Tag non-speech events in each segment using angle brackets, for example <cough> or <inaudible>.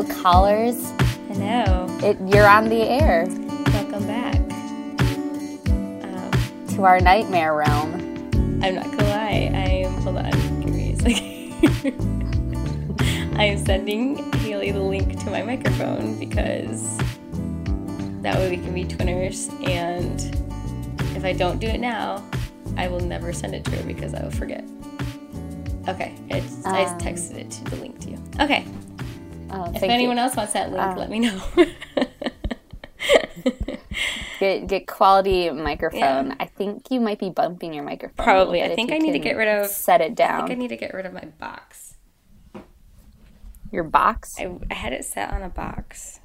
Hello, callers. Hello. It, you're on the air Welcome back. Um, to our nightmare realm. I'm not gonna lie. I am. Hold on. Give me a second. <laughs> I am sending Haley the link to my microphone because that way we can be twinners. And if I don't do it now, I will never send it to her because I will forget. Okay. It's, I Um. texted it to the link to you. Okay. Oh, If anyone you. else wants that link, Uh. let me know. <laughs> Get, get quality microphone. Yeah. I think you might be bumping your microphone. Probably. I think I need to get rid of- Set it I think down. I need to get rid of my box. your box. I, I had it set on a box.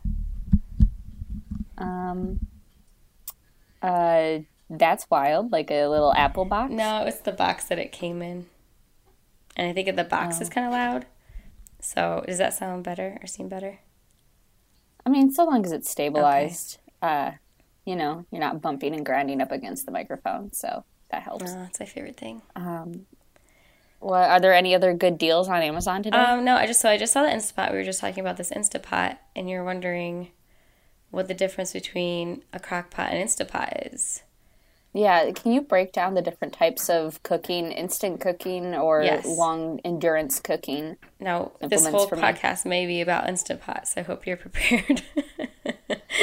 Um. Uh, that's wild. Like a little Apple box. No, it's the box that it came in. And I think the box Oh. is kind of loud. So, does that sound better or seem better? I mean, so long as it's stabilized. Uh, you know, you're not bumping and grinding up against the microphone, so that helps. Oh, that's my favorite thing. Um, well, are there any other good deals on Amazon today? Um, no, I just so I just saw the Instapot. We were just talking about this Instapot, and you're wondering what the difference between a crock pot and Instapot is. Yeah, can you break down the different types of cooking, instant cooking or Yes. long endurance cooking? Now, this whole for me. podcast may be about Instapot, so I hope you're <laughs> prepared.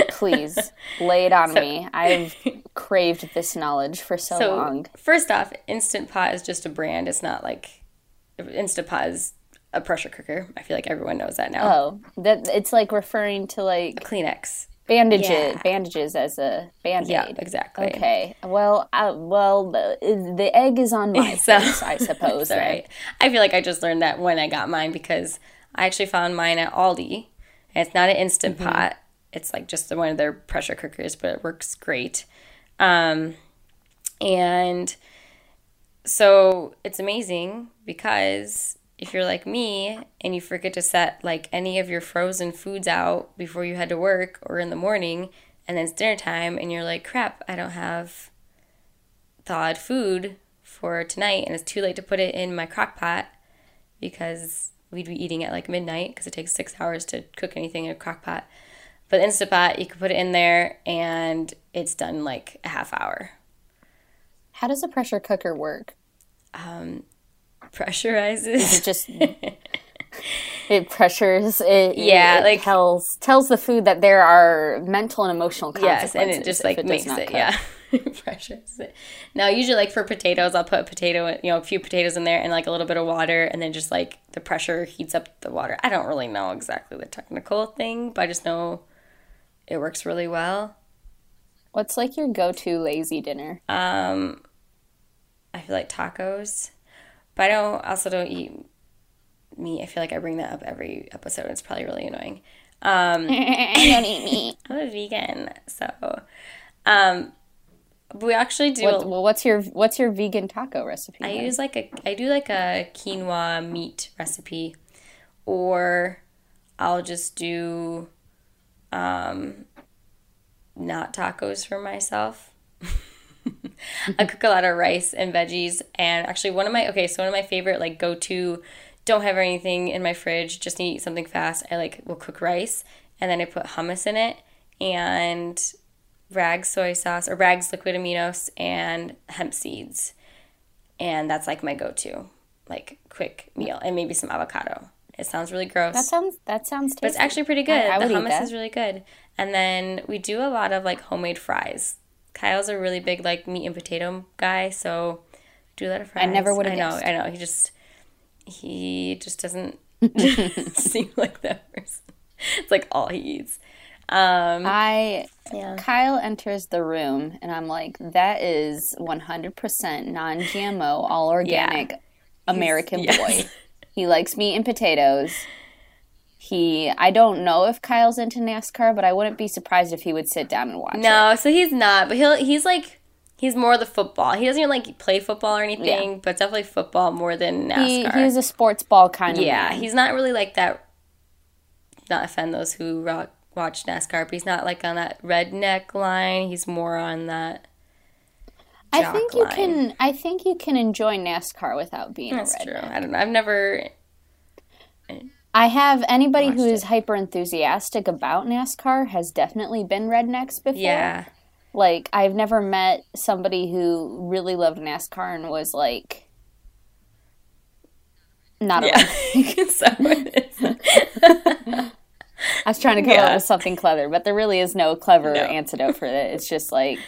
Please lay it on <laughs> So- me. I've craved this knowledge for so, So long. first off, Instant Pot is just a brand. It's not like Instant Pot is a pressure cooker. I feel like everyone knows that now. Oh, that it's like referring to like Kleenex. Bandages, Yeah. bandages as a band Yeah, exactly. Okay. Well, uh, well, the, the egg is on my <laughs> So- face, I <laughs> suppose. Right. I feel like I just learned that when I got mine because I actually found mine at Aldi. And it's not an Instant Mm-hmm. Pot. It's like just one of their pressure cookers, but it works great. Um, and so it's amazing because if you're like me and you forget to set like any of your frozen foods out before you head to work or in the morning and then it's dinner time and you're like crap i don't have thawed food for tonight and it's too late to put it in my crock pot because we'd be eating at like midnight because it takes six hours to cook anything in a crock pot but Instapot, you can put it in there and it's done like a half hour. How does a pressure cooker work? Um, Pressurizes. It just <laughs> it pressures it. Yeah, it like- tells tells the food that there are mental and emotional Yes, and it just like does makes it, cook. yeah. <laughs> Pressures it. Now, usually, like for potatoes, I'll put a potato, you know, a few potatoes in there and like a little bit of water, and then just like the pressure heats up the water. I don't really know exactly the technical thing, but I just know it works really well. What's like your go to lazy dinner? Um, I feel like tacos, but I don't also don't eat meat. I feel like I bring that up every episode. It's probably really annoying. Um, <laughs> I don't eat meat. <laughs> I'm a vegan, so um, we actually do. What, well, what's your what's your vegan taco recipe? I then? use like a I do like a quinoa meat recipe, or I'll just do um, not tacos for myself. <laughs> I <laughs> cook a lot of rice and veggies, and actually one of my okay, so one of my favorite like go to, don't have anything in my fridge, just need to eat something fast. I like will cook rice, and then I put hummus in it, and Bragg's soy sauce or Bragg's liquid aminos and hemp seeds. And that's like my go-to like quick meal and maybe some avocado. It sounds really gross. That sounds that sounds tasty. but it's actually pretty good. I, I the hummus is really good. And then we do a lot of like homemade fries kyle's a really big like meat and potato guy so do of fries never would've i know guessed. i know he just he just doesn't <laughs> <laughs> seem like that person it's like all he eats um I yeah Kyle enters the room and I'm like, that is 100% non-GMO, all organic American yes. boy. <laughs> He likes meat and potatoes. He, I don't know if Kyle's into NASCAR, but I wouldn't be surprised if he would sit down and watch. it. No, so he's not, but he'll he's like he's more the football. He doesn't even like play football or anything, but definitely football more than He, NASCAR. he's a sports ball kind of yeah, man. he's not really like that. Not offend those who rock, watch NASCAR, but he's not like on that redneck line. He's more on that. I think you line. can. I think you can enjoy NASCAR without being That's a true. redneck. I don't know. I've never. I have anybody who is hyper enthusiastic about NASCAR has definitely been rednecks before. Yeah. Like I've never met somebody who really loved NASCAR and was like not a Yeah. redneck. <laughs> so it is. <laughs> I was trying to come Yeah. up with something clever, but there really is no clever No. antidote for it. It's just like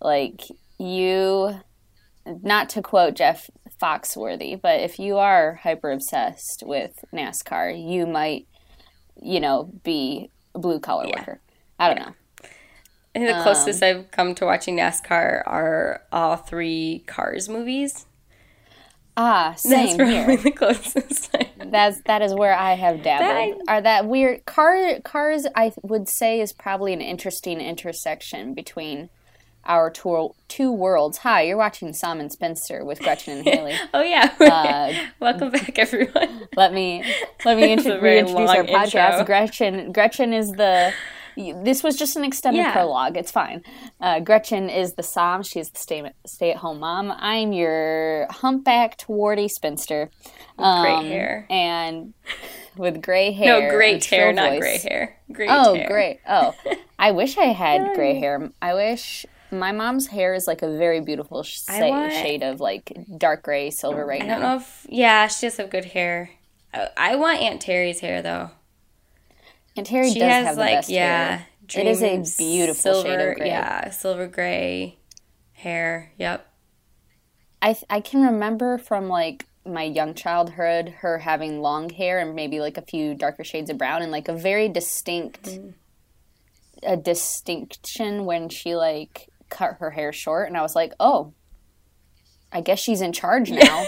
like you not to quote Jeff Foxworthy, but if you are hyper obsessed with NASCAR, you might, you know, be a blue collar Yeah. worker. I don't know. I think the closest I've come to watching NASCAR are all three Cars movies. Ah, <laughs> That's same probably here. the closest. <laughs> That's that is where I have dabbled. That- Are that weird car cars? I would say is probably an interesting intersection between our two, two worlds. Hi, you're watching SAHM and Spinster with Gretchen and Haley. <laughs> oh yeah. Uh, <laughs> Welcome back, everyone. let me let me <laughs> intro- reintroduce our podcast. intro. Gretchen Gretchen is the. This was just an extended Yeah. prologue. It's fine. Uh, Gretchen is the SAHM. She's the stay stay at home mom. I'm your humpbacked, warty spinster. Um, hair. and with gray hair. No, great hair, not voice. gray hair. Great Oh, hair. great. Oh, I wish I had gray hair. I wish my mom's hair is like a very beautiful sh- want- shade of like dark gray, silver right I now. don't know if yeah, she does have good hair. I, I want Aunt Terry's hair though. Aunt Terry She does has have the like best yeah, hair. It is a dream beautiful shade silver, of gray. Yeah, silver gray hair. Yep. I th- I can remember from like my young childhood her having long hair and maybe like a few darker shades of brown and like a very distinct Mm. a distinction when she like cut her hair short and I was like, "Oh, I guess she's in charge <laughs> now."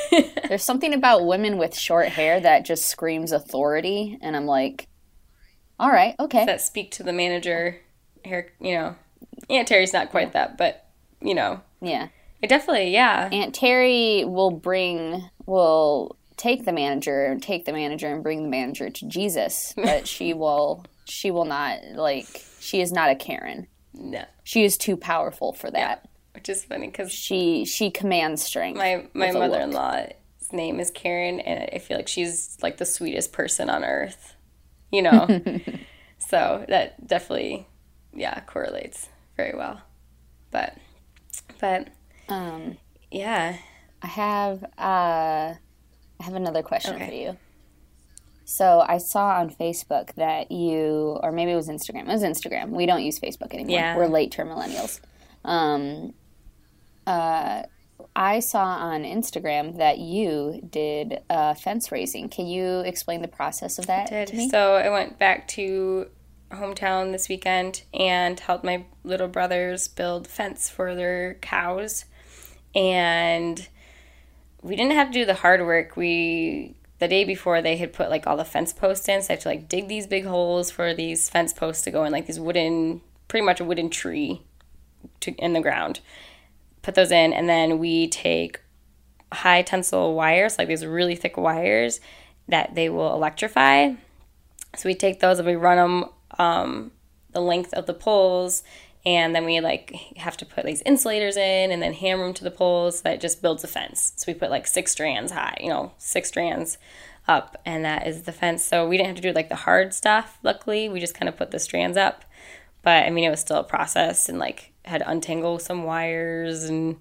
There's something about women with short hair that just screams authority and I'm like, "All right, okay." that speak to the manager hair. You know, Aunt Terry's not quite that, but you know, Yeah. it definitely yeah. Aunt Terry will bring will take the manager and take the manager and bring the manager to Jesus, but <laughs> she will she will not like she is not a Karen. No, She is too powerful for that. which is funny because She she commands strength. my my with a look. mother in law's name is Karen, and I feel like she's like the sweetest person on earth. You know, <laughs> so that definitely yeah correlates very well. But but Um, yeah, I have uh, I have another question Okay. for you. So I saw on Facebook that you, or maybe it was Instagram. It was Instagram. We don't use Facebook anymore. Yeah. We're late term millennials. Um, uh, I saw on Instagram that you did uh, fence raising. Can you explain the process of that to me? did so I went back to hometown this weekend and helped my little brothers build fence for their cows and we didn't have to do the hard work we the day before they had put like all the fence posts in so i had to like dig these big holes for these fence posts to go in like these wooden pretty much a wooden tree to in the ground. Put those in and then we take high tensile wires like these really thick wires that they will electrify. So we take those and we run them um, the length of the poles, and then we like have to put these insulators in and then hammer them to the poles so that just builds a fence. So we put like six strands high, you know, six strands up, and that is the fence. So we didn't have to do like the hard stuff. Luckily, we just kind of put the strands up. But I mean, it was still a process, and like had to untangle some wires, and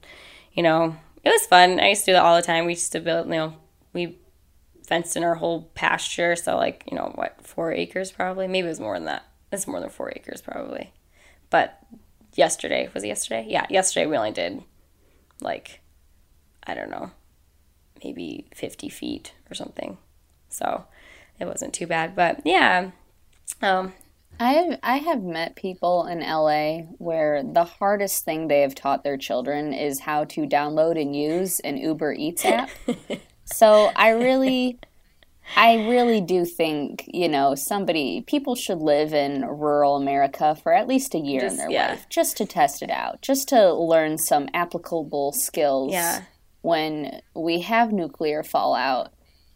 you know, it was fun. I used to do that all the time. We used to build, you know, we fenced in our whole pasture. So like, you know, what, four acres probably? Maybe it was more than that. It's more than four acres probably. But yesterday, was it yesterday? Yeah, yesterday we only did like, I don't know, maybe 50 feet or something. So it wasn't too bad. But yeah, um, I have, I have met people in LA where the hardest thing they have taught their children is how to download and use an Uber Eats app. <laughs> so I really I really do think, you know, somebody people should live in rural America for at least a year in their yeah. life just to test it out, just to learn some applicable skills yeah. when we have nuclear fallout.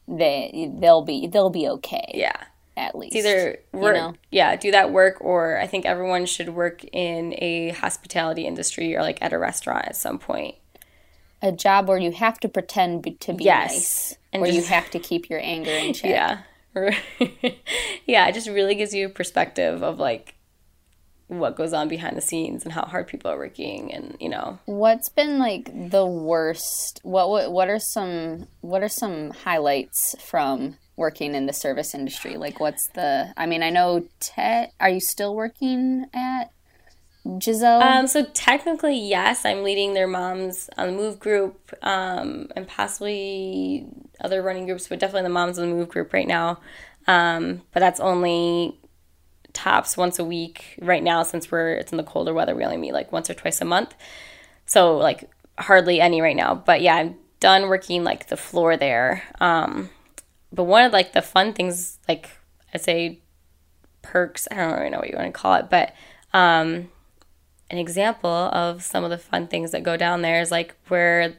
They they'll be they'll be okay Yeah. at least. It's either work, know? yeah, do that work, or I think everyone should work in a hospitality industry or like at a restaurant at some point. A job where you have to pretend be, to be Yes. nice, And where you have to keep your anger in check. Yeah, <laughs> yeah, it just really gives you a perspective of like what goes on behind the scenes and how hard people are working and you know what's been like the worst what what, what are some what are some highlights from working in the service industry like what's the i mean i know Ted, are you still working at Giselle? Um, so technically, yes, I'm leading their moms on the move group, um, and possibly other running groups, but definitely the moms on the move group right now. Um, but that's only tops once a week right now since we're it's in the colder weather. We only meet like once or twice a month, so like hardly any right now. But yeah, I'm done working like the floor there. Um, but one of like the fun things, like I say, perks. I don't really know what you want to call it, but um, an example of some of the fun things that go down there is like where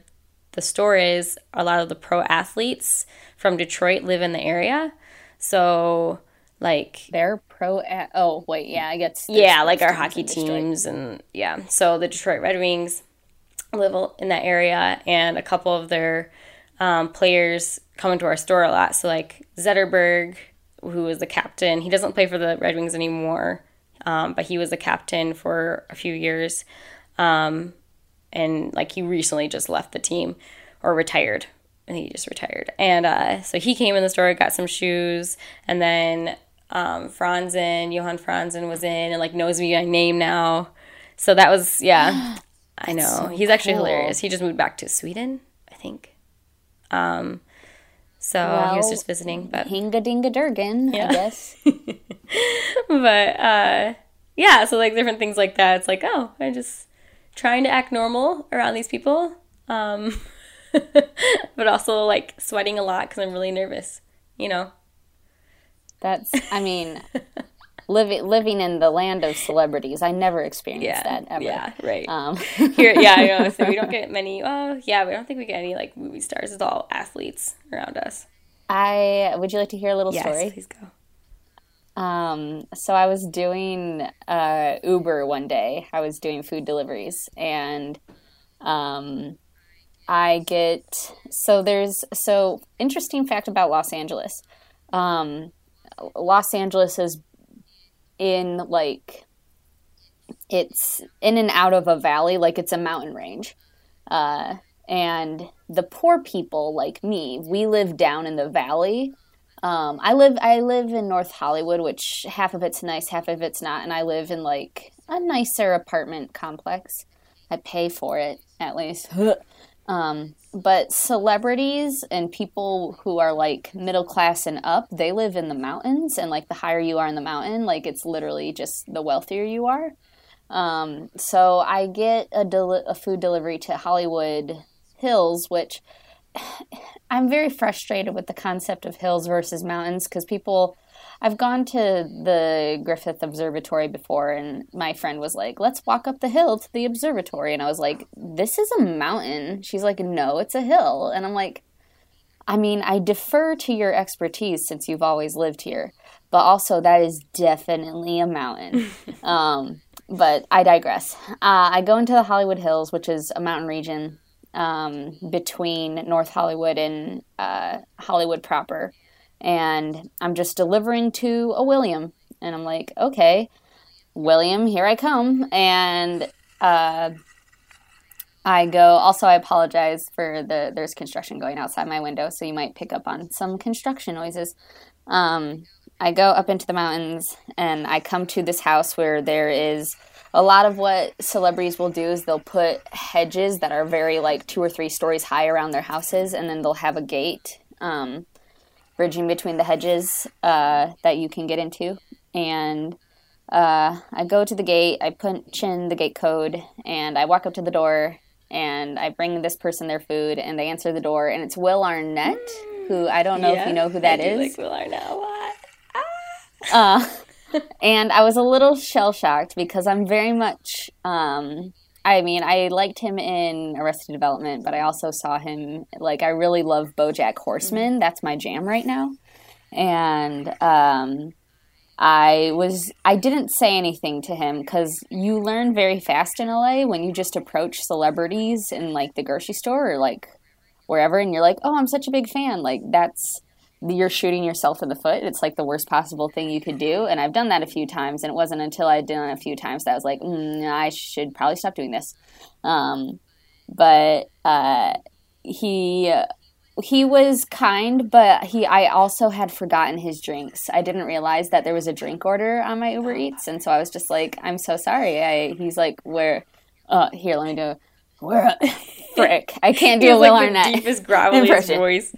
the store is. A lot of the pro athletes from Detroit live in the area, so like they're pro. A- oh wait, yeah, I get yeah, like our hockey teams and yeah. So the Detroit Red Wings live in that area, and a couple of their um, players come into our store a lot. So like Zetterberg, who is the captain, he doesn't play for the Red Wings anymore um, but he was a captain for a few years. Um, and like he recently just left the team or retired. And he just retired. And uh, so he came in the store, got some shoes, and then um, Franzen, Johan Franzen was in and like knows me by name now. So that was, yeah, <gasps> I know. So He's actually cool. hilarious. He just moved back to Sweden, I think. Um, so well, he was just visiting, but hinga dinga durgan, yeah. I guess. <laughs> but uh, yeah, so like different things like that. It's like, oh, I'm just trying to act normal around these people, um, <laughs> but also like sweating a lot because I'm really nervous. You know. That's. I mean. <laughs> living living in the land of celebrities. I never experienced yeah, that ever. Yeah, right. Um. <laughs> Here, yeah, I know. So we don't <laughs> get many. Oh, yeah, we don't think we get any like movie stars. It's all athletes around us. I would you like to hear a little yes, story? Please go. Um, so I was doing uh, Uber one day. I was doing food deliveries, and um, I get so there's so interesting fact about Los Angeles. Um, Los Angeles is in like it's in and out of a valley, like it's a mountain range. Uh, and the poor people like me, we live down in the valley. Um, I live I live in North Hollywood, which half of it's nice, half of it's not, and I live in like a nicer apartment complex. I pay for it at least. <laughs> um, but celebrities and people who are like middle class and up, they live in the mountains, and like the higher you are in the mountain, like it's literally just the wealthier you are. Um, so I get a, deli- a food delivery to Hollywood Hills, which <sighs> I'm very frustrated with the concept of hills versus mountains because people. I've gone to the Griffith Observatory before, and my friend was like, Let's walk up the hill to the observatory. And I was like, This is a mountain. She's like, No, it's a hill. And I'm like, I mean, I defer to your expertise since you've always lived here, but also that is definitely a mountain. <laughs> um, but I digress. Uh, I go into the Hollywood Hills, which is a mountain region um, between North Hollywood and uh, Hollywood proper. And I'm just delivering to a William. And I'm like, okay, William, here I come. And uh, I go, also, I apologize for the, there's construction going outside my window, so you might pick up on some construction noises. Um, I go up into the mountains and I come to this house where there is a lot of what celebrities will do is they'll put hedges that are very like two or three stories high around their houses, and then they'll have a gate um, bridging between the hedges uh, that you can get into. And uh, I go to the gate, I punch in the gate code, and I walk up to the door, and I bring this person their food, and they answer the door, and it's Will Arnett, who I don't know yeah, if you know who that I is. Like Will Arnett a lot. Ah. Uh, <laughs> and I was a little shell shocked because I'm very much. Um, I mean, I liked him in Arrested Development, but I also saw him like I really love BoJack Horseman. Mm-hmm. That's my jam right now, and um, I was I didn't say anything to him because you learn very fast in LA when you just approach celebrities in like the grocery store or like wherever, and you're like, oh, I'm such a big fan. Like that's you're shooting yourself in the foot. It's like the worst possible thing you could do. And I've done that a few times, and it wasn't until I did it a few times that I was like, mm, I should probably stop doing this. Um, but uh, he he was kind, but he I also had forgotten his drinks. I didn't realize that there was a drink order on my Uber Eats, and so I was just like, "I'm so sorry." I he's like, "Where? Uh, here, let me do. <laughs> Where? <laughs> Frick, I can't do a Will like Arnett the deepest, groveliest <laughs> voice.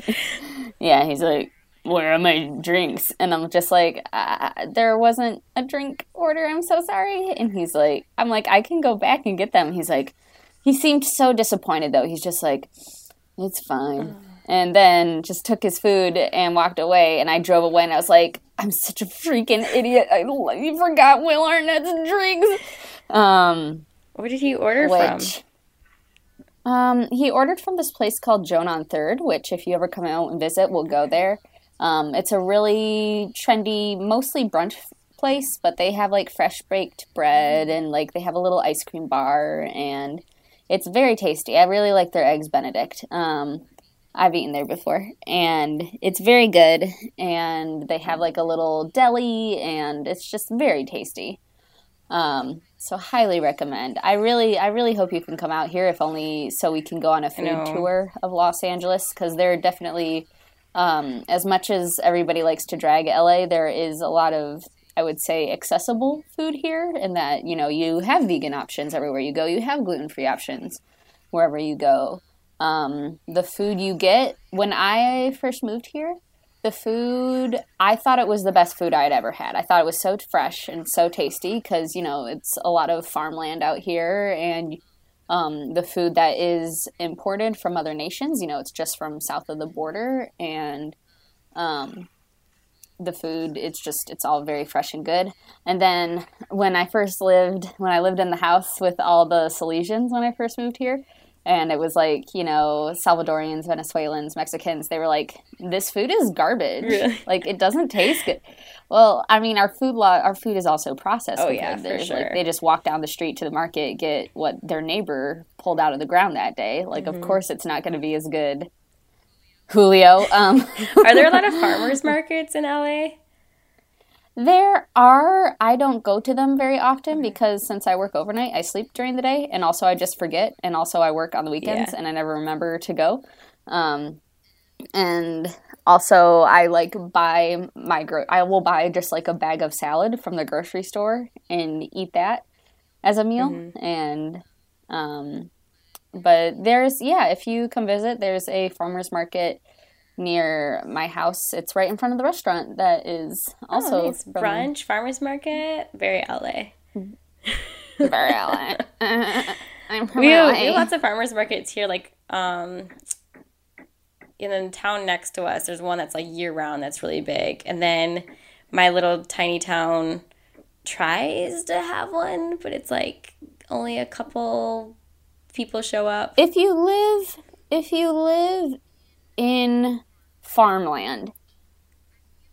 Yeah, he's like, "Where are my drinks?" And I'm just like, uh, "There wasn't a drink order. I'm so sorry." And he's like, "I'm like, I can go back and get them." He's like, he seemed so disappointed though. He's just like, "It's fine." and then just took his food and walked away. And I drove away, and I was like, I'm such a freaking idiot. I forgot Will Arnett's drinks. Um, Where did he order which, from? Um, he ordered from this place called Joan on Third, which if you ever come out and visit, we'll go there. Um, it's a really trendy, mostly brunch place, but they have like fresh baked bread and like they have a little ice cream bar and it's very tasty. I really like their eggs Benedict. Um, I've eaten there before, and it's very good. And they have like a little deli, and it's just very tasty. Um, so highly recommend. I really, I really hope you can come out here, if only so we can go on a food tour of Los Angeles, because they're definitely, um, as much as everybody likes to drag LA, there is a lot of I would say accessible food here, in that you know you have vegan options everywhere you go, you have gluten free options wherever you go. Um, the food you get when I first moved here, the food I thought it was the best food I'd ever had. I thought it was so fresh and so tasty because you know it's a lot of farmland out here, and um, the food that is imported from other nations, you know, it's just from south of the border, and um, the food it's just it's all very fresh and good. And then when I first lived, when I lived in the house with all the Salesians when I first moved here and it was like you know salvadorians venezuelans mexicans they were like this food is garbage really? <laughs> like it doesn't taste good well i mean our food law our food is also processed oh yeah for sure. Like, they just walk down the street to the market get what their neighbor pulled out of the ground that day like mm-hmm. of course it's not going to be as good julio um, <laughs> are there a lot of <laughs> farmers markets in la there are. I don't go to them very often because since I work overnight, I sleep during the day, and also I just forget, and also I work on the weekends, yeah. and I never remember to go. Um, and also, I like buy my gro- I will buy just like a bag of salad from the grocery store and eat that as a meal. Mm-hmm. And um, but there's yeah, if you come visit, there's a farmers market near my house. It's right in front of the restaurant that is oh, also oh, nice. brunch farmers market. Very LA. <laughs> Very LA. <laughs> I'm from we LA. Have, we have lots of farmers markets here. Like um, in the town next to us, there's one that's like year round. That's really big. And then my little tiny town tries to have one, but it's like only a couple people show up. If you live if you live in farmland.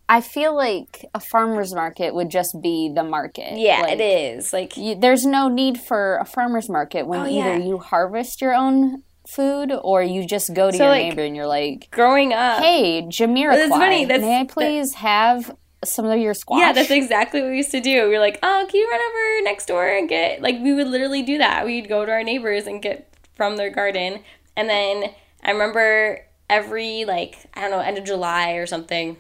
I feel like a farmer's market would just be the market. Yeah, like, it is. Like you, there's no need for a farmer's market when oh, either yeah. you harvest your own food or you just go to so, your like, neighbor and you're like, growing up, hey, Jamiroquai, funny. That's, may I please that, have some of your squash? Yeah, that's exactly what we used to do. We were like, oh, can you run over next door and get like we would literally do that. We'd go to our neighbors and get from their garden, and then I remember every like I don't know end of July or something,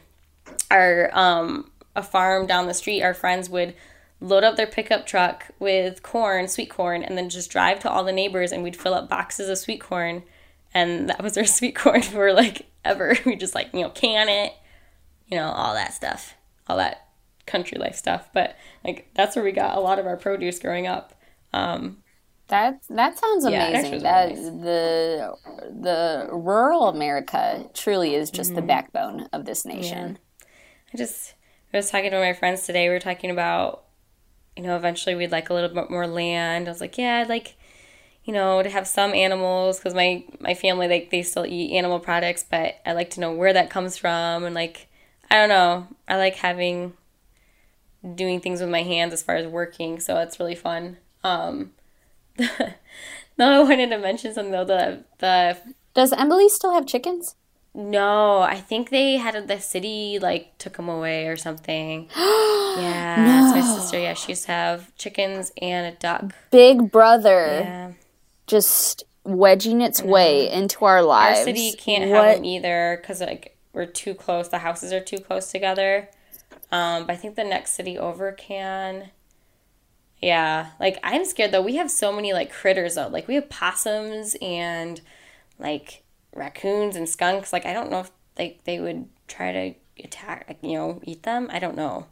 our um a farm down the street, our friends would load up their pickup truck with corn, sweet corn, and then just drive to all the neighbors and we'd fill up boxes of sweet corn. And that was our <laughs> sweet corn for like ever. <laughs> We just like, you know, can it, you know, all that stuff, all that country life stuff. But like, that's where we got a lot of our produce growing up. Um, that that sounds amazing. Yeah, that the the rural America truly is just mm-hmm. the backbone of this nation. Yeah. I just I was talking to my friends today. We were talking about you know eventually we'd like a little bit more land. I was like, yeah, I'd like you know to have some animals because my my family like they still eat animal products, but I like to know where that comes from and like I don't know. I like having doing things with my hands as far as working, so it's really fun. Um, no, I wanted to mention something though. The the does Emily still have chickens? No, I think they had the city like took them away or something. <gasps> yeah, it's my sister. Yeah, she used to have chickens and a duck. Big Brother Yeah, just wedging its way into our lives. our city can't What- have them either because like we're too close. The houses are too close together. Um, but I think the next city over can. Yeah, like I'm scared though. We have so many like critters though. Like we have possums and like raccoons and skunks. Like I don't know if like they would try to attack, you know, eat them. I don't know.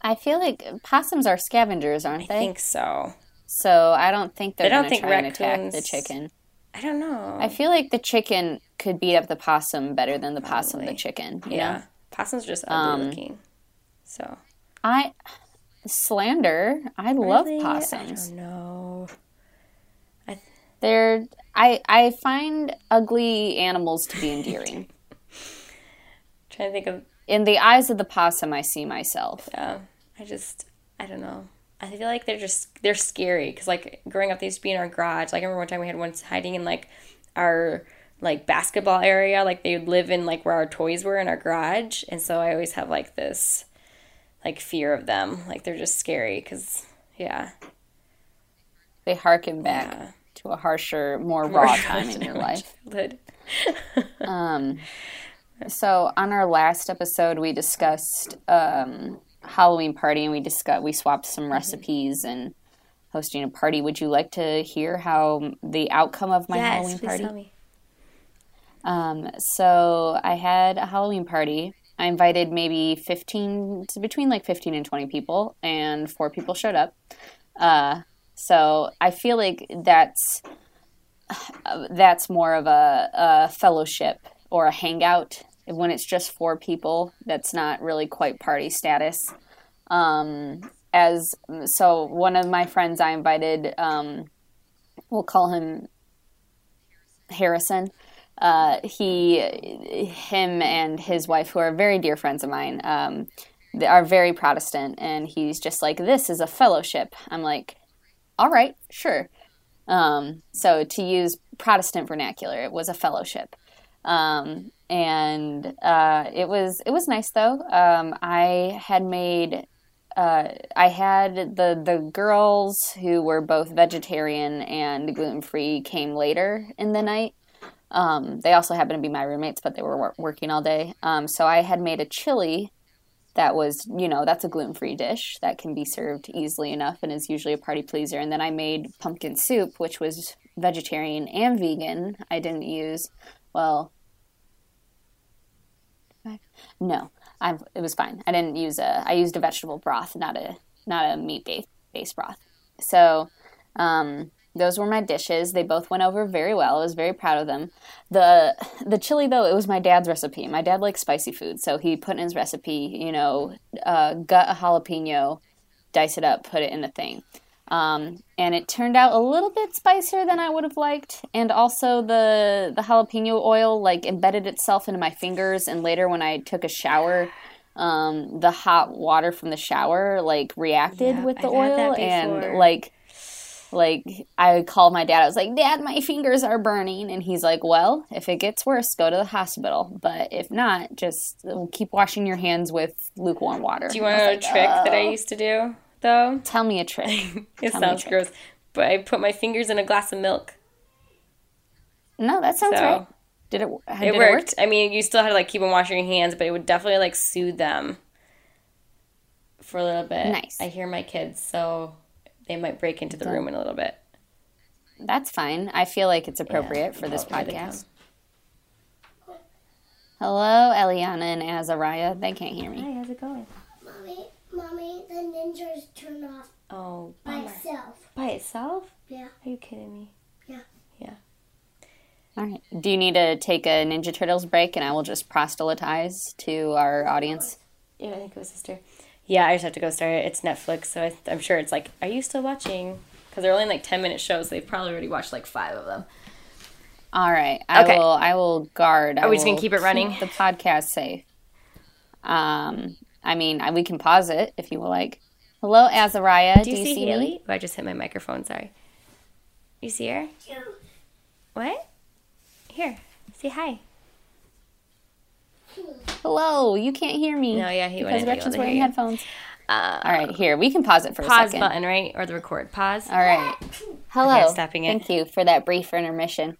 I feel like possums are scavengers, aren't I they? I think so. so I don't think they're going to think try and attack the chicken. I don't know. I feel like the chicken could beat up the possum better than the possum the chicken. You yeah, know? possums are just ugly Um, looking. So I slander. I love possums. I don't know. They're I I find ugly animals to be <laughs> endearing. trying to think of In the eyes of the possum, I see myself. Yeah, I just, I don't know. I feel like they're just, they're scary because like growing up, they used to be in our garage. Like I remember one time we had one hiding in like our like basketball area. Like they would live in like where our toys were in our garage, and so I always have like this like fear of them. Like they're just scary because yeah, They harken back Yeah. to a harsher, more raw <laughs> time in your life. <laughs> Um, so on our last episode, we discussed um, Halloween party, and we discussed we swapped Mm-hmm. some recipes and hosting a party. Would you like to hear how the outcome of my yes, Halloween party? tell me. Um, so I had a Halloween party. I invited maybe 15, to between like 15 and 20 people, and four people showed up. Uh, so I feel like that's <sighs> that's more of a, a fellowship or a hangout. When it's just four people, that's not really quite party status. Um, as so, one of my friends I invited, um, we'll call him Harrison uh, he, him, and his wife, who are very dear friends of mine, um, they are very Protestant, and he's just like, "This is a fellowship." I'm like, "All right, sure." Um, so to use Protestant vernacular, it was a fellowship, um, and uh, it was it was nice though. Um, I had made. Uh, I had the the girls who were both vegetarian and gluten free came later in the night, um, they also happened to be my roommates, but they were wor- working all day. Um, so I had made a chili that was, you know, that's a gluten free dish that can be served easily enough and is usually a party pleaser. And then I made pumpkin soup, which was vegetarian and vegan. I didn't use, well, no, I, it was fine. I didn't use a, I used a vegetable broth, not a, not a meat based, broth. So, um, those were my dishes. They both went over very well. I was very proud of them. The the chili though, it was my dad's recipe. My dad likes spicy food, so he put in his recipe, you know, uh, gut a jalapeno, dice it up, put it in the thing. Um, and it turned out a little bit spicier than I would have liked. And also the the jalapeno oil like embedded itself into my fingers. And later when I took a shower, um, the hot water from the shower like reacted Yeah, with the I've oil and like like I called my dad. I was like, "Dad, my fingers are burning," and he's like, "Well, if it gets worse, go to the hospital. But if not, just uh, keep washing your hands with lukewarm water." Do you want to know a trick that I oh. used to do though? Tell me a trick. <laughs> It Tell sounds gross, but I put my fingers in a glass of milk. No, that sounds So- right. Did it? Work? It did worked. I mean, you still had to like keep on washing your hands, but it would definitely like soothe them for a little bit. Nice. I hear my kids, so they might break into the room in a little bit. That's fine. I feel like it's appropriate for this here they podcast. Hello, Eliana and Azariah. They can't hear me. Hi, how's it going? Mommy, mommy, the ninjas turned off Oh, by bummer. itself. By itself? Yeah. Are you kidding me? Yeah. Yeah. All right. Do you need to take a Ninja Turtles break, and I will just proselytize to our audience? Yeah, I think it was sister. Yeah, I just have to go start it. It's Netflix, so I, I'm sure it's like, are you still watching? Because they're only like 10 minute shows. They've probably already watched like five of them. All right. I Okay. will. I will guard. Are we just gonna keep it running? The podcast safe. Um. I mean, I, we can pause it if you would like. Hello, Azariah. Do you, see, me? Haley? Oh, I just hit my microphone. Sorry. You see her? Yeah. What? Here. Say hi. Hello, you can't hear me. No, yeah, he because be Gretchen's to wearing headphones. Uh, All right, here we can pause it for a pause second. button, right? Or the record. Pause. All right. Hello. Okay, stopping it. Thank you for that brief intermission.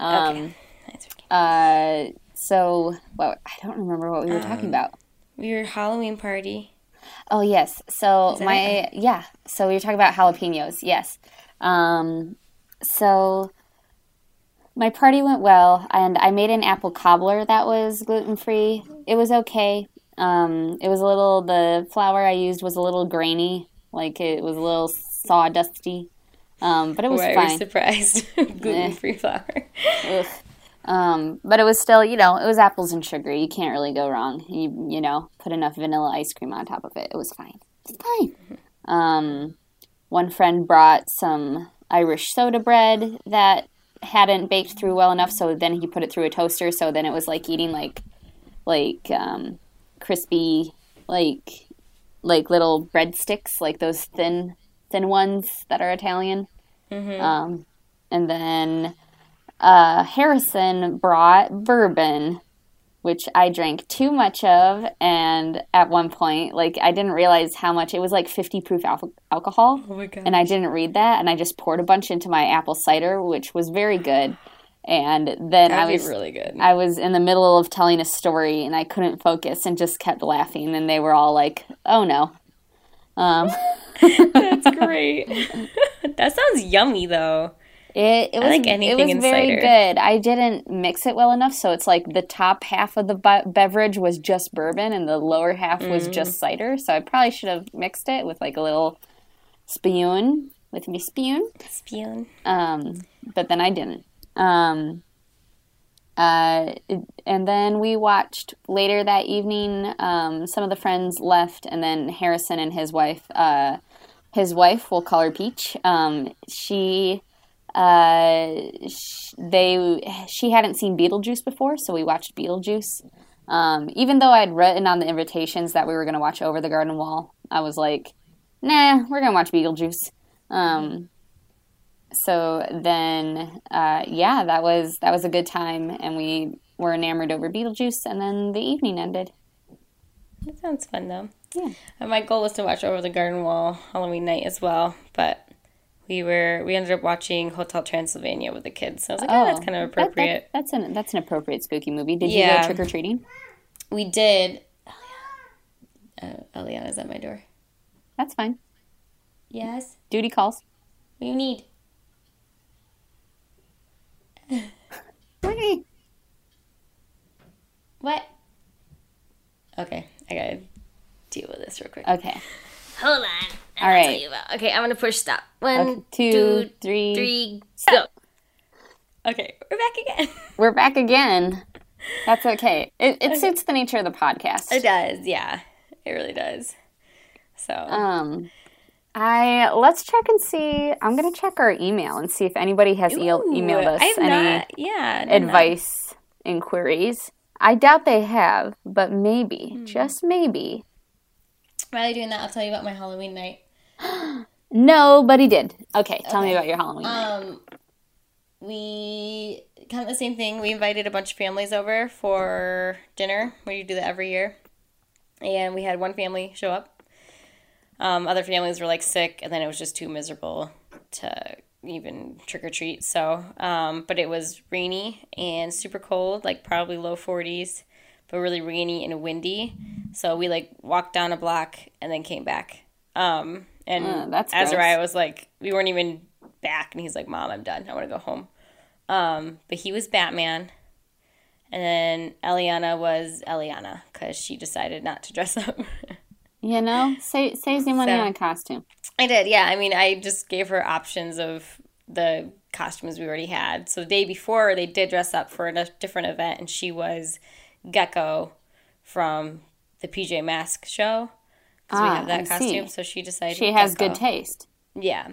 Um, okay. That's okay. Uh, so well, I don't remember what we were Um, talking about. Your Halloween party. Oh yes. So my yeah. So we were talking about jalapenos. Yes. Um, so my party went well, and I made an apple cobbler that was gluten free. It was okay. Um, it was a little. The flour I used was a little grainy, like it was a little sawdusty. Um, but it was Why are you fine. surprised? <laughs> Gluten free flour. Um, but it was still, you know, it was apples and sugar. You can't really go wrong. You, you know, put enough vanilla ice cream on top of it. It was fine. It's fine. Um, one friend brought some Irish soda bread that hadn't baked through well enough, so then he put it through a toaster. So then it was like eating like, like um, crispy, like, like little breadsticks, like those thin, thin ones that are Italian. Um, and then uh, Harrison brought bourbon, which I drank too much of, and at one point, like I didn't realize how much it was like fifty proof al- alcohol, Oh my god. and I didn't read that, and I just poured a bunch into my apple cider, which was very good. And then I That'd was really good. I was in the middle of telling a story, and I couldn't focus, and just kept laughing, and they were all like, "Oh no." Um, <laughs> That's <laughs> great. <laughs> that sounds yummy though. It, it was like anything it was very cider. good. I didn't mix it well enough, so it's like the top half of the be- beverage was just bourbon, and the lower half Mm. was just cider. So I probably should have mixed it with like a little spoon with me spoon, Spion. um, but then I didn't. Um, uh, and then we watched later that evening. Um, some of the friends left, and then Harrison and his wife. Uh, his wife, we'll call her Peach. Um, she uh, sh- they she hadn't seen Beetlejuice before, so we watched Beetlejuice. Um, even though I'd written on the invitations that we were going to watch Over the Garden Wall, I was like, "Nah, we're going to watch Beetlejuice." Um, so then, uh, yeah, that was that was a good time, and we were enamored over Beetlejuice, and then the evening ended. That sounds fun though. Yeah. And my goal was to watch Over the Garden Wall Halloween night as well, but we were we ended up watching Hotel Transylvania with the kids. So I was like, oh, that's kind of that- that- appropriate. that's an that's an appropriate spooky movie. Did you Yeah. go trick or treating? We did. Uh, Eliana's at my door. That's fine. Yes. Duty calls. What do you need? Okay. What? Okay, I gotta deal with this real quick. Okay. Hold on. All right. Okay, I'm gonna push stop. One, Okay, two, three. three, go. Okay, we're back again. <laughs> We're back again. That's okay. It, it suits the nature of the podcast. It does, yeah. It really does. So, Um, I let's check and see. I'm gonna check our email and see if anybody has e- emailed us I've any not, yeah, did not. advice inquiries. I doubt they have, but maybe, Hmm. just maybe. While you're doing that, I'll tell you about my Halloween night. <gasps> Nobody did. Okay, tell me about your Halloween. night. Um, we kind of the same thing. We invited a bunch of families over for dinner. We do that every year, and we had one family show up. Um, other families were like sick, and then it was just too miserable to even trick or treat. So, um, but it was rainy and super cold, like probably low forties, but really rainy and windy. So we like walked down a block and then came back. Um, and Uh, that's Azariah was like, we weren't even back, and he's like, "Mom, I'm done. I want to go home." Um, but he was Batman, and then Eliana was Eliana because she decided not to dress <laughs> up. you know, save saves you money So- on a costume. I did, yeah. I mean, I just gave her options of the costumes we already had. So the day before, they did dress up for a different event, and she was Gecko from the PJ Mask show. Because we Ah, have that I see. costume, so she decided She has Gecko. good taste. Yeah.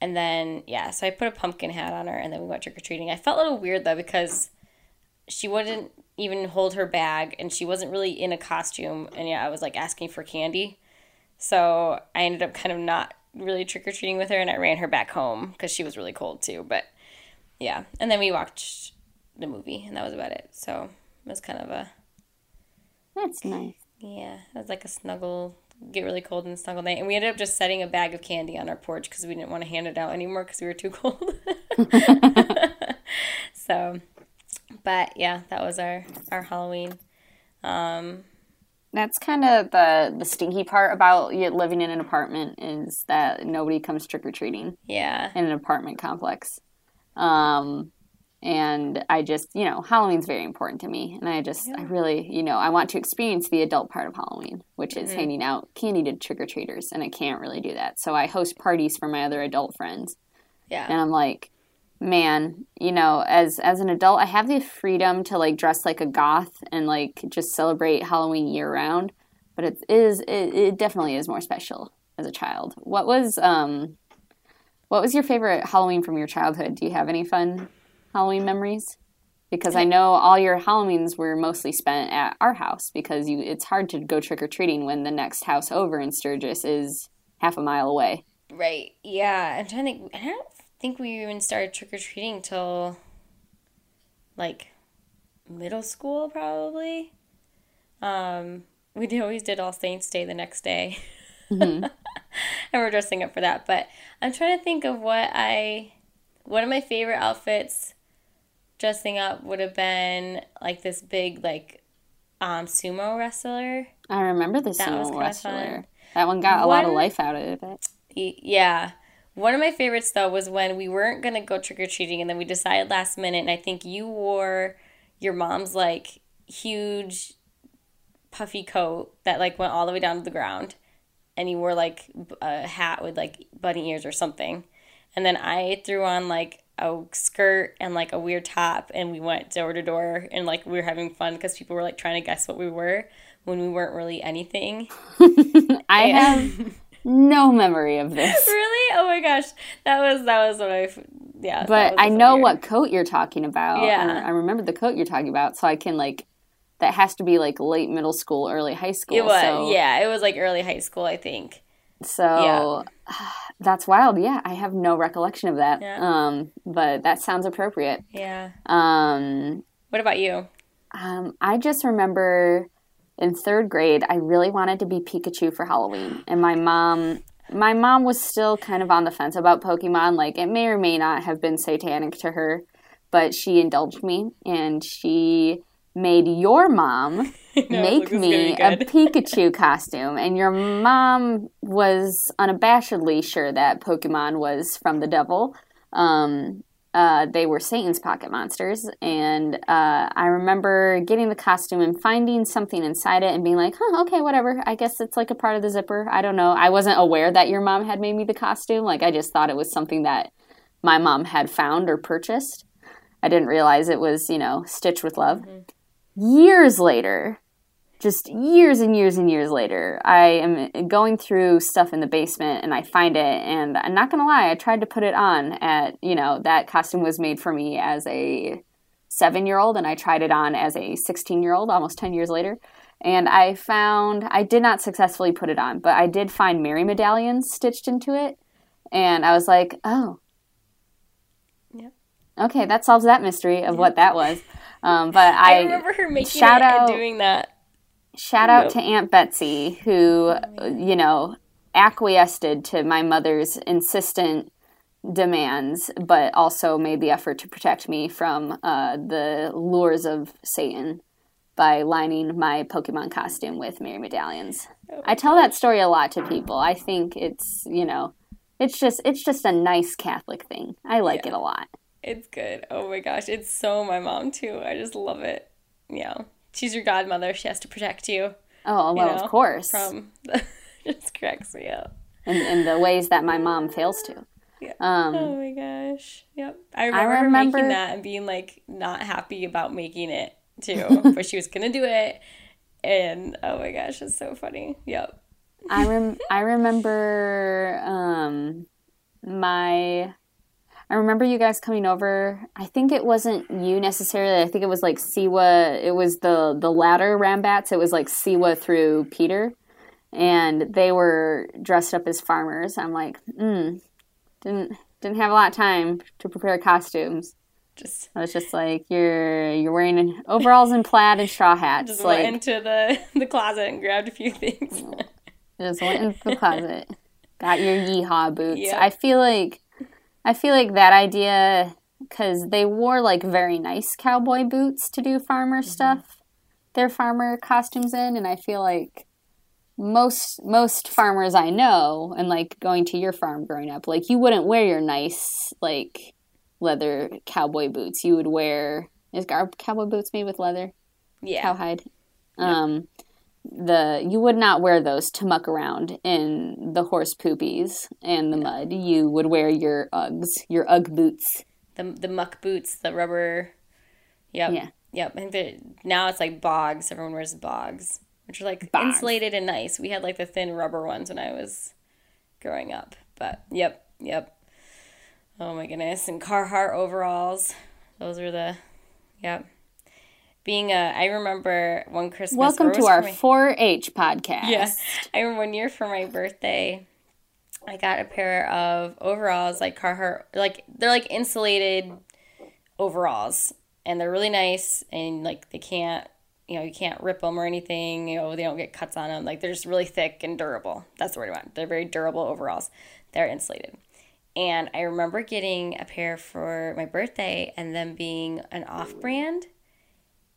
And then, yeah, so I put a pumpkin hat on her and then we went trick or treating. I felt a little weird though because she wouldn't even hold her bag and she wasn't really in a costume. And yeah, I was like asking for candy. So I ended up kind of not really trick or treating with her and I ran her back home because she was really cold too. But yeah. And then we watched the movie and that was about it. So it was kind of a That's nice. Yeah, it was like a snuggle, get really cold and snuggle night. And we ended up just setting a bag of candy on our porch because we didn't want to hand it out anymore because we were too cold. <laughs> so, but yeah, that was our our Halloween. Um, That's kind of the the stinky part about you living in an apartment is that nobody comes trick or treating yeah, in an apartment complex. Um, and I just, you know, Halloween's very important to me, and I just, I really, you know, I want to experience the adult part of Halloween, which is handing out candy to trick or treaters, and I can't really do that. So I host parties for my other adult friends, yeah, and I'm like, man, you know, as as an adult, I have the freedom to like dress like a goth and like just celebrate Halloween year round, but it is it, it definitely is more special as a child. What was um what was your favorite Halloween from your childhood? Do you have any fun Halloween memories? Because I know all your Halloweens were mostly spent at our house because you it's hard to go trick or treating when the next house over in Sturgis is half a mile away. right. Yeah, I'm trying to think. I don't think we even started trick or treating till like middle school, probably. Um, we always did All Saints Day the next day. <laughs> and we're dressing up for that. But I'm trying to think of what I, one of my favorite outfits dressing up would have been like this big, like, um, sumo wrestler. I remember the was sumo wrestler. fun. That one got a lot of life out of it. Yeah. One of my favorites though was when we weren't gonna go trick or treating and then we decided last minute and I think you wore your mom's like huge puffy coat that like went all the way down to the ground and you wore like a hat with like bunny ears or something. And then I threw on like a skirt and like a weird top and we went door to door and like we were having fun because people were like trying to guess what we were when we weren't really anything. <laughs> I have <laughs> no memory of this. really? Oh my gosh, that was that was what I yeah. But I know weird. what coat you're talking about. Yeah. I remember the coat you're talking about, so I can like that has to be like late middle school, early high school. it was. so, Yeah, it was like early high school, I think. So <sighs> that's wild. Yeah, I have no recollection of that. Yeah. Um, but that sounds appropriate. Yeah. Um, What about you? Um, I just remember in third grade, I really wanted to be Pikachu for Halloween, <gasps> and my mom, my mom was still kind of on the fence about Pokemon. Like it may or may not have been satanic to her, but she indulged me, and she made your mom <laughs> No, make me a. <laughs> Pikachu costume, and your mom was unabashedly sure that Pokemon was from the devil. Um, uh, they were Satan's pocket monsters, and uh, I remember getting the costume and finding something inside it and being like, "Huh, okay, whatever. I guess it's like a part of the zipper. I don't know. I wasn't aware that your mom had made me the costume. Like I just thought it was something that my mom had found or purchased. I didn't realize it was, you know, stitched with love. Years later, just years and years and years later, I am going through stuff in the basement and I find it. And I'm not going to lie, I tried to put it on at, you know, that costume was made for me as a seven year old and I tried it on as a 16 year old almost 10 years later. And I found, I did not successfully put it on, but I did find Mary medallions stitched into it. And I was like, oh. Yep. Okay, that solves that mystery of what that was. Um, but I, I, remember her making shout it out- and doing that. shout out Yep. to Aunt Betsy, who, you know, acquiesced to my mother's insistent demands, but also made the effort to protect me from uh, the lures of Satan by lining my Pokemon costume with Mary medallions. I tell that story a lot to people. I think it's, you know, it's just it's just a nice Catholic thing. I like it a lot. It's good. Oh my gosh, it's so my mom too. I just love it. Yeah, she's your godmother. She has to protect you Oh well, know, of course, from. <laughs> just cracks me up. in, in the ways that my mom fails to. Yeah. Um, oh my gosh. Yep. I remember, her remember- making that and being like not happy about making it too, <laughs> but she was gonna do it. And oh my gosh, it's so funny. Yep. I rem- I remember um my I remember you guys coming over. I think it wasn't you necessarily. I think it was like Siwa. It was the the latter Rambadts. It was like Siwa through Peter, and they were dressed up as farmers. I'm like, mm, didn't didn't have a lot of time to prepare costumes. Just I was just like, you're you're wearing overalls and plaid and straw hats. just like went into the <laughs> the closet and grabbed a few things. just went into the closet, <laughs> got your yeehaw boots. Yep. I feel like I feel like that idea because they wore like very nice cowboy boots to do farmer Mm-hmm. stuff, their farmer costumes in, and I feel like most most farmers I know, and like going to your farm growing up, like you wouldn't wear your nice like leather cowboy boots. You would wear is cowboy boots made with leather? yeah. cowhide. Um, the you would not wear those to muck around in the horse poopies and the mud. You would wear your Uggs, your Ugg boots. the the muck boots, the rubber. Yep. Yeah. Yep. I think that now it's like bogs. Everyone wears bogs, which are like Bogs. insulated and nice. We had like the thin rubber ones when I was growing up. But yep, yep. Oh my goodness. And Carhartt overalls. Those are the yep. Being a, I remember one Christmas. Welcome to our my- 4-H podcast. Yes. I remember one year for my birthday, I got a pair of overalls, like Carhartt, like they're like insulated overalls, and they're really nice, and like they can't, you know, you can't rip them or anything. You know, they don't get cuts on them. Like they're just really thick and durable. That's the word I want. They're very durable overalls. They're insulated. And I remember getting a pair for my birthday and them being an off brand.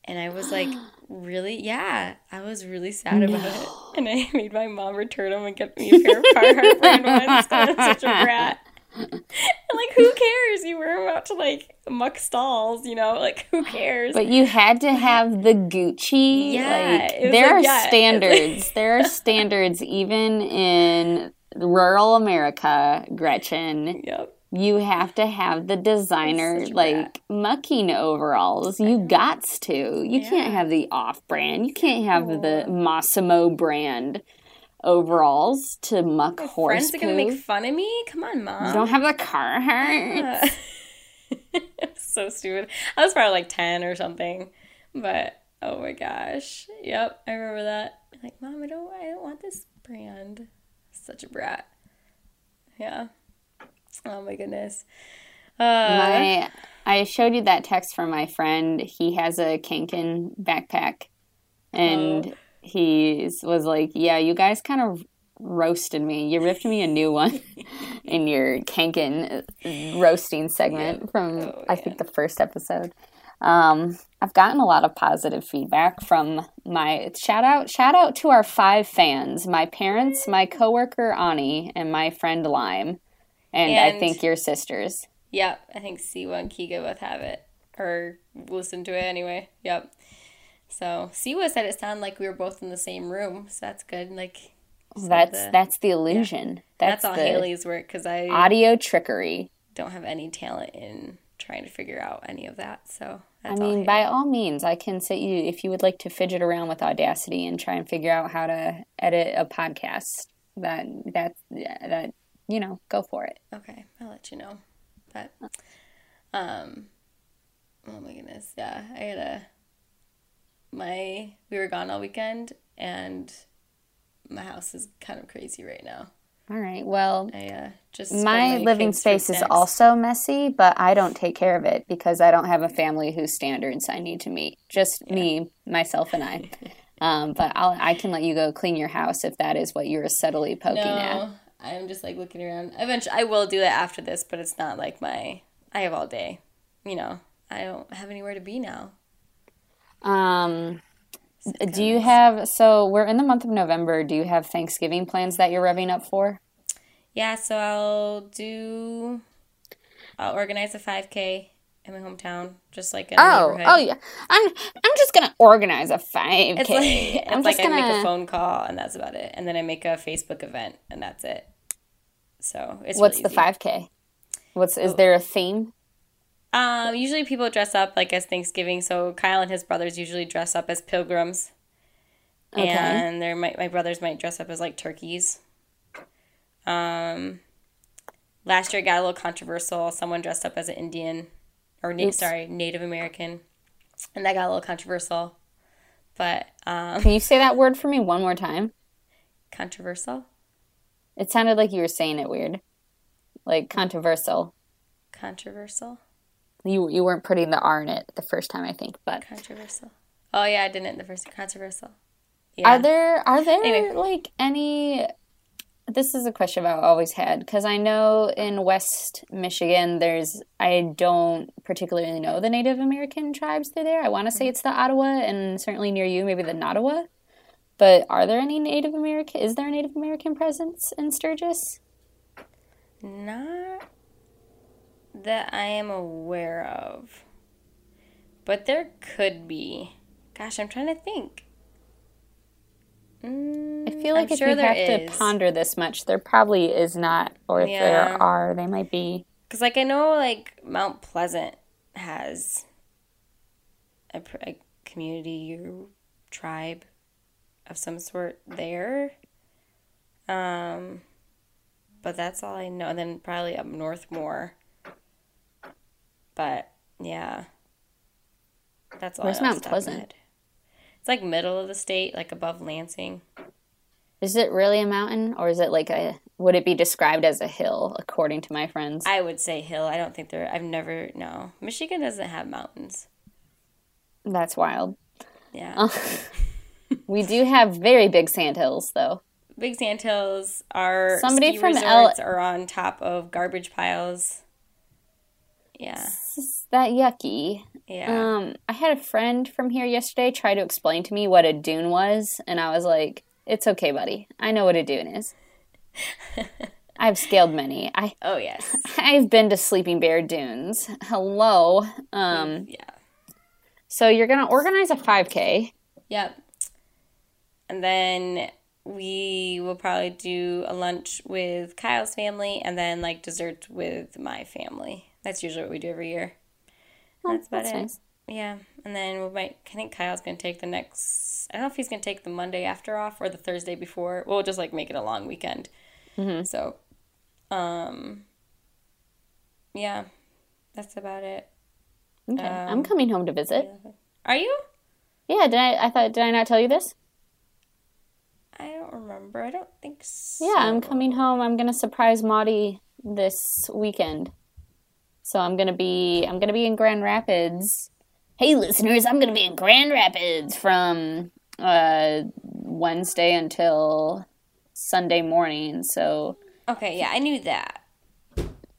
And I was like, <gasps> really? Yeah. I was really sad about it. And I <laughs> made my mom return them and get me a pair of Carhartt <laughs> brand ones. I'm such a brat. <laughs> Like, who cares? You were about to like muck stalls, you know? Like, who cares? But you had to have the Gucci. Yeah, like, there like, are yeah, it's like- standards. there are standards even in rural America, Gretchen. yep. You have to have the designer a like mucking overalls. You gots to. You Yeah. can't have the off brand. You can't have the Massimo brand overalls to muck horse Friends are gonna make fun of me? Come on, mom. you don't have the Carhartt. <laughs> so stupid. I was probably like 10 or something. But oh my gosh. Yep, I remember that. Like, mom, I don't I don't want this brand. Such a brat. Yeah. <laughs> Oh my goodness. Uh My, I showed you that text from my friend. He has a Kanken backpack, and Oh. he was like, "Yeah, you guys kind of roasted me. You ripped me a new <laughs> one in your Kanken roasting segment from Oh, I think the first episode." Um, I've gotten a lot of positive feedback from my shout out shout out to our five fans, my parents, my coworker Ani, and my friend Lime, and, I think your sisters. Yep, I think Siwa and Kiga both have it. Or listen to it anyway. Yep. So Siwa said it sounded like we were both in the same room, so that's good. Like so That's the- that's the illusion. that's, That's, all Haley's work because I audio trickery. don't have any talent in trying to figure out any of that. So I that's all mean, Haley. by all means, I can sit you if you would like to fidget around with Audacity and try and figure out how to edit a podcast. That that that you know, go for it. Okay, I'll let you know. But um oh my goodness, yeah. I had a my we were gone all weekend and my house is kind of crazy right now. All right. Well, I uh just my living space is also messy, but I don't take care of it because I don't have a family whose standards I need to meet. Just me, myself, and I. <laughs> Um, but I'll, I can let you go clean your house if that is what you're subtly poking at. I'm just like looking around. Eventually I will do that after this, but it's not like my I have all day. You know, I don't have anywhere to be now. Um, do you have so we're in the month of November? Do you have Thanksgiving plans that you're revving up for? Yeah, so I'll do I'll organize a 5k in my hometown, just like Oh, oh yeah. I'm I'm just gonna organize a five It's like k. <laughs> it's I'm like just I make a phone call and that's about it, and then I make a Facebook event and that's it. So it's What's really the five k? What's is there a theme? Um, usually people dress up like as Thanksgiving. So Kyle and his brothers usually dress up as pilgrims, Okay. and their my, my brothers might dress up as like turkeys. Um, last year it got a little controversial. Someone dressed up as an Indian, or na- sorry, Native American, and that got a little controversial. But um, Can you say that word for me one more time? controversial, It sounded like you were saying it weird, like controversial. controversial. You you weren't putting the R in it the first time, I think. But Controversial. Oh yeah, I didn't in the first controversial. Yeah. are there are there Anyway. like any? This is a question I've always had because I know in West Michigan, there's I don't particularly know the Native American tribes through there. I want to say mm-hmm. it's the Ottawa, and certainly near you, maybe the Nottawa. But are there any Native American? Is there a Native American presence in Sturgis? Not that I am aware of. But there could be. Gosh, I'm trying to think. Mm, I feel like I'm if sure you have is. to ponder this much, there probably is not, or if Yeah. there are, they might be. Because, like, I know, like, Mount Pleasant has a, a community or tribe of some sort there. Um, but that's all I know. And then probably up north more. But, yeah. That's all Where's I know Mount Pleasant? Like middle of the state, like above Lansing. Is it really a mountain, or is it like a? Would it be described as a hill, according to my friends? I would say hill. I don't think there. I've never. No, Michigan doesn't have mountains. That's wild. Yeah, uh, <laughs> We do have very big sandhills, though. big sand hills are. Somebody from L- are on top of garbage piles. Yeah, Is that yucky? yeah. Um, I had a friend from here yesterday try to explain to me what a dune was, and I was like, "It's okay, buddy. I know what a dune is. <laughs> I've scaled many. I oh yes. <laughs> I've been to Sleeping Bear Dunes. Hello. Um, yeah. so you're gonna organize a 5K. Yep. And then we will probably do a lunch with Kyle's family, and then like dessert with my family. That's usually what we do every year. That's about that's it. nice. Yeah, and then we might. I think Kyle's gonna take the next. I don't know if he's gonna take the Monday after off or the Thursday before. We'll just like make it a long weekend. Mm-hmm. So, um, yeah, that's about it. Okay, Um, I'm coming home to visit. Are you? Yeah, did I? I thought did I not tell you this? I don't remember. I don't think so. Yeah, I'm coming home. I'm gonna surprise Maudie this weekend. So I'm gonna be I'm gonna be in Grand Rapids. Hey listeners, I'm gonna be in Grand Rapids from uh Wednesday until Sunday morning. So Okay, yeah, I knew that.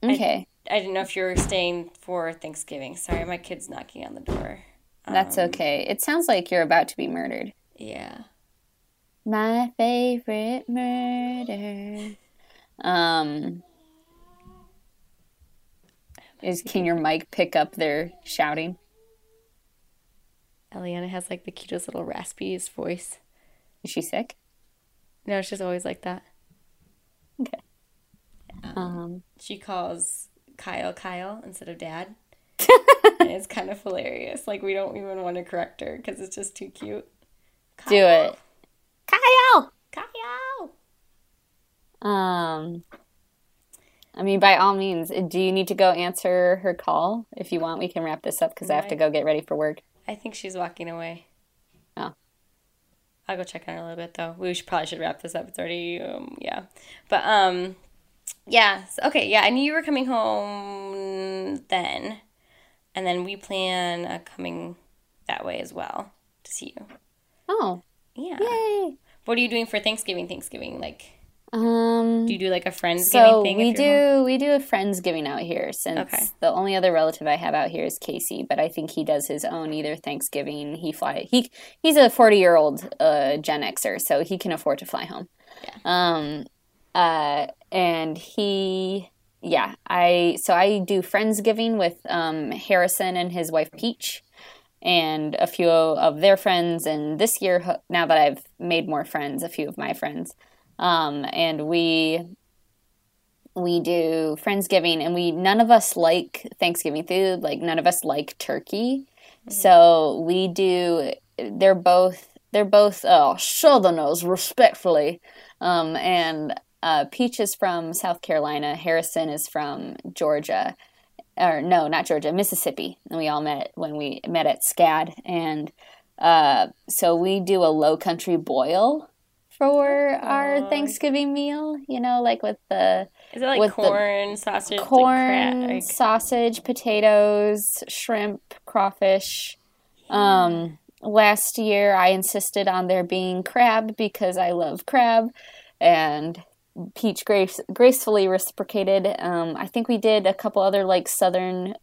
okay. I didn't know if you were staying for Thanksgiving. Sorry, my kid's knocking on the door. That's Um, okay. It sounds like you're about to be murdered. Yeah. My favorite murder. Um is can your mic pick up their shouting? Eliana has like the cutest little raspiest voice. Is she sick? No, she's always like that. Okay. Um She calls Kyle Kyle instead of dad. <laughs> it's kind of hilarious. Like, we don't even want to correct her because it's just too cute. do it. Kyle. Kyle! Um I mean by all means, do you need to go answer her call? If you want, we can wrap this up cuz I have to go get ready for work. I think she's walking away. Oh. I'll go check on her a little bit though. We should probably should wrap this up. It's already um yeah. But um yeah, so, okay, yeah, I knew you were coming home then. And then we plan uh, coming that way as well to see you. Oh, Yeah. yay. What are you doing for Thanksgiving? Thanksgiving like Um do you do like a friendsgiving So thing? we you're home? do we do a friendsgiving out here since Okay. the only other relative I have out here is Casey, but I think he does his own either Thanksgiving he fly he he's a forty year old uh, Gen Xer, so he can afford to fly home. Yeah. Um, uh, and he yeah I so I do friends giving with um Harrison and his wife Peach. And a few of their friends, and this year, now that I've made more friends, a few of my friends, um, and we we do friendsgiving and we none of us like thanksgiving food like none of us like turkey. So we do they're both they're both uh, southerners respectfully. Um, and uh, peach is from south carolina harrison is from georgia or no not georgia mississippi. And we all met when we met at scad. And uh, so we do a low country boil for our Thanksgiving meal, you know, like with the Is it like with corn, sausage, corn, like- sausage, potatoes, shrimp, crawfish. Um, last year I insisted on there being crab because I love crab, and Peach grace, gracefully reciprocated. Um, I think we did a couple other like southern,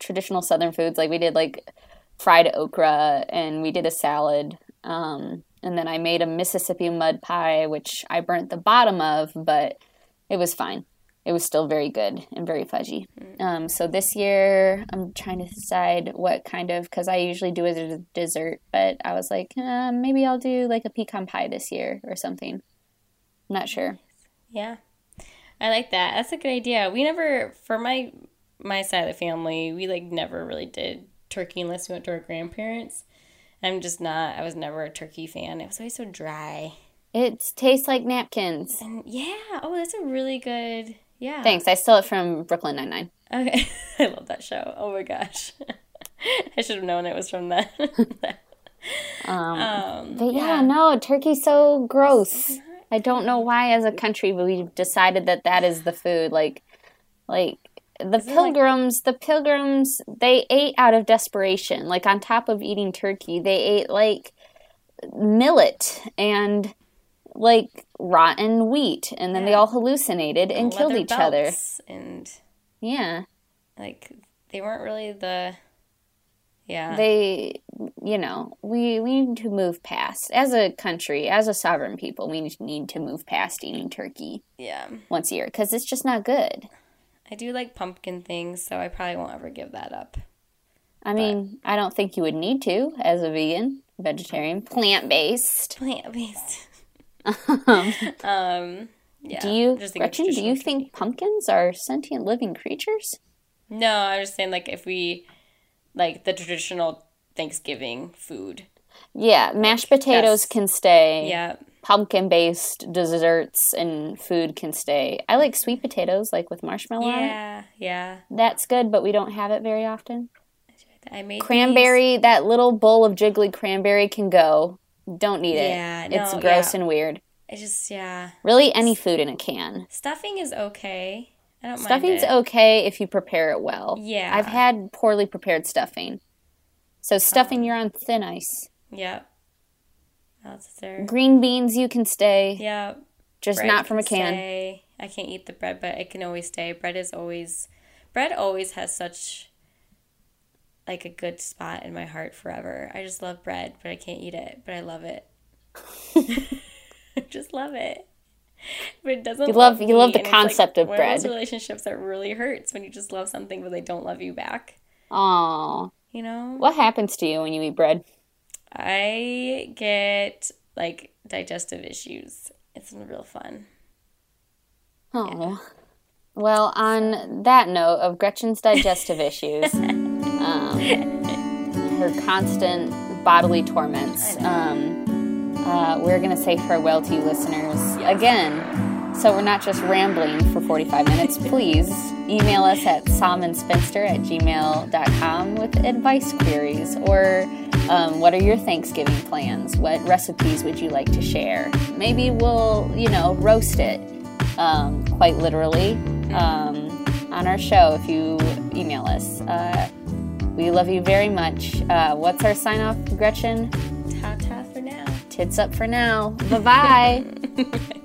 traditional southern foods. Like we did like fried okra, and we did a salad. Um, and then I made a Mississippi mud pie, which I burnt the bottom of, but it was fine it was still very good and very fudgy. Um, so this year, I'm trying to decide what kind of because I usually do it as a dessert, but I was like, uh, maybe I'll do like a pecan pie this year or something. I'm not sure. Yeah. I like that. That's a good idea. We never for my my side of the family, we like never really did turkey unless we went to our grandparents. I'm just not I was never a turkey fan. It was always so dry. It tastes like napkins. And yeah, oh that's a really good yeah. Thanks. I stole it from Brooklyn Nine Nine. Okay. <laughs> I love that show. Oh my gosh. <laughs> I should have known it was from that. <laughs> um, But yeah, no, turkey's so gross. I don't know why, as a country, we've decided that that is the food. Like, like the pilgrims, the pilgrims, they ate out of desperation. Like on top of eating turkey, they ate like millet and like rotten wheat, and then they all hallucinated and killed leather each other. And Yeah, like they weren't really the yeah. they, you know, we we need to move past as a country, as a sovereign people. We need to move past eating turkey yeah. once a year because it's just not good. I do like pumpkin things, so I probably won't ever give that up. I mean, I don't think you would need to as a vegan, vegetarian, plant based. Plant based. <laughs> um yeah. Do you, Gretchen? Do you think pumpkins are sentient living creatures? No, I'm just saying like if we like the traditional Thanksgiving food. Yeah, mashed potatoes can stay. Yeah. Pumpkin based desserts and food can stay. I like sweet potatoes, like with marshmallow on it. Yeah. Yeah. That's good, but we don't have it very often. I made Cranberry, that little bowl of jiggly cranberry can go. Don't need it. Yeah, it's no, gross yeah. and weird. these. It's just yeah. Really, any food in a can. Stuffing is okay. I don't Stuffing's mind it. okay if you prepare it well. Yeah. I've had poorly prepared stuffing. So stuffing, um, you're on thin ice. Yep. That's there. Green beans, you can stay, Yep. just Bread not from a can. stay. I can't eat the bread, but it can always stay. Bread is always bread always has such like a good spot in my heart forever. I just love bread, but I can't eat it, but I love it. <laughs> I just love it. But it doesn't You love- me, you love the it's, like, concept of bread. those relationships that really hurts when you just love something but they don't love you back. Aw. You know? What happens to you when you eat bread? I get like digestive issues. It's real fun. Oh. Well, on that note of Gretchen's digestive <laughs> issues, um, her constant bodily torments, um, uh, we're going to say farewell to you listeners again. So we're not just rambling for 45 minutes. Please email us at sahmandspinster at gmail.com with advice queries or um, what are your Thanksgiving plans? What recipes would you like to share? Maybe we'll, you know, roast it um, quite literally um, on our show if you email us. Uh, we love you very much. Uh, what's our sign off, Gretchen? Ta ta for now. Tits up for now. Bye bye. <laughs>